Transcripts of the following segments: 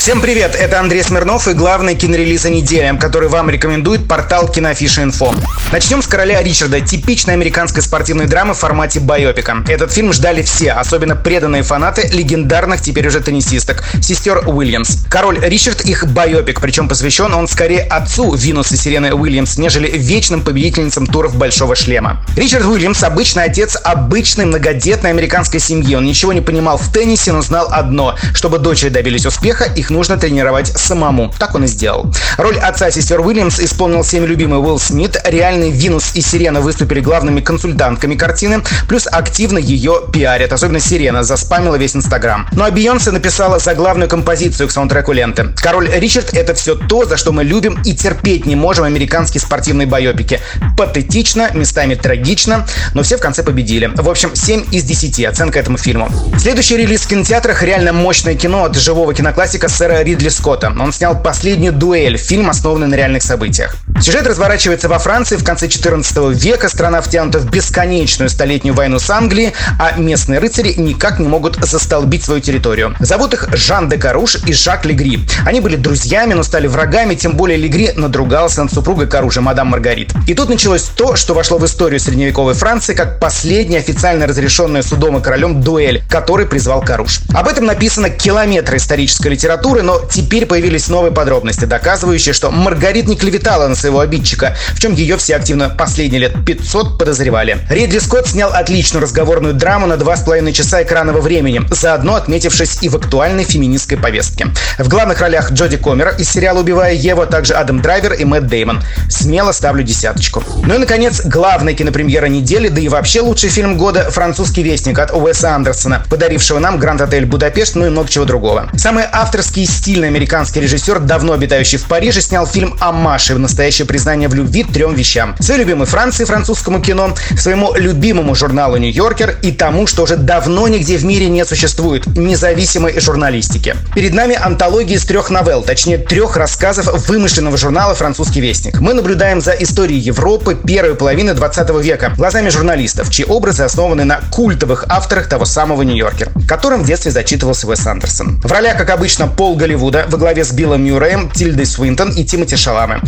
Всем привет, это Андрей Смирнов и главные кинорелизы недели, который вам рекомендует портал Киноафиша Инфо. Начнем с «Короля Ричарда», типичной американской спортивной драмы в формате байопика. Этот фильм ждали все, особенно преданные фанаты легендарных теперь уже теннисисток, сестер Уильямс. «Король Ричард» их байопик, причем посвящен он скорее отцу Винус и Серены Уильямс, нежели вечным победительницам туров Большого Шлема. Ричард Уильямс – обычный отец обычной многодетной американской семьи. Он ничего не понимал в теннисе, но знал одно – чтобы дочери добились успеха, их нужно тренировать самому. Так он и сделал. Роль отца сестер Уильямс исполнил всеми любимый Уилл Смит. Реальный Винус и Сирена выступили главными консультантками картины, плюс активно ее пиарят, особенно Сирена, заспамила весь Инстаграм. Ну а Бейонсе написала заглавную композицию к саундтреку ленты. Король Ричард — это все то, за что мы любим и терпеть не можем американские спортивные байопики. Патетично, местами трагично, но все в конце победили. В общем, 7 из 10 оценка этому фильму. Следующий релиз в кинотеатрах — реально мощное кино от живого киноклассика сэра Ридли Скотта. Он снял «Последнюю дуэль», фильм, основанный на реальных событиях. Сюжет разворачивается во Франции в конце 14 века. Страна втянута в бесконечную столетнюю войну с Англией, а местные рыцари никак не могут застолбить свою территорию. Зовут их Жан де Каруш и Жак Легри. Они были друзьями, но стали врагами, тем более Легри надругался над супругой Каружа, мадам Маргарит. И тут началось то, что вошло в историю средневековой Франции как последняя официально разрешенная судом и королем дуэль, который призвал Каруш. Об этом написано километры исторической литературы, но теперь появились новые подробности, доказывающие, что Маргарит не клеветала на своего обидчика, в чем ее все активно последние лет 500 подозревали. Ридли Скотт снял отличную разговорную драму на два с половиной часа экранного времени, заодно отметившись и в актуальной феминистской повестке. В главных ролях Джоди Комер из сериала «Убивая Еву», а также Адам Драйвер и Мэтт Деймон. Смело ставлю десяточку. Ну и, наконец, главная кинопремьера недели, да и вообще лучший фильм года «Французский вестник» от Уэса Андерсона, подарившего нам Гранд-отель Будапешт, ну и много чего другого. Самый авторский Легкий стильный американский режиссер, давно обитающий в Париже, снял фильм о Маше в настоящее признание в любви трем вещам. Своей любимой Франции, французскому кино, своему любимому журналу «Нью-Йоркер» и тому, что уже давно нигде в мире не существует – независимой журналистики. Перед нами антология из трех новелл, точнее трех рассказов вымышленного журнала «Французский вестник». Мы наблюдаем за историей Европы первой половины 20 века глазами журналистов, чьи образы основаны на культовых авторах того самого «Нью-Йоркер», которым в детстве зачитывался Уэс Андерсон. В ролях, как обычно, Пол Голливуда во главе с Биллом Мюрреем, Тильдой Свинтон и Тимоти Шаламе.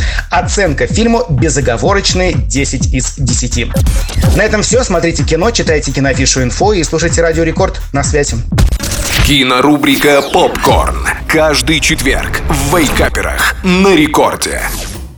Оценка фильму безоговорочные 10 из 10. На этом все. Смотрите кино, читайте кинофишу инфо и слушайте Радио Рекорд. На связи. Кинорубрика «Попкорн». Каждый четверг в Вейкаперах на рекорде.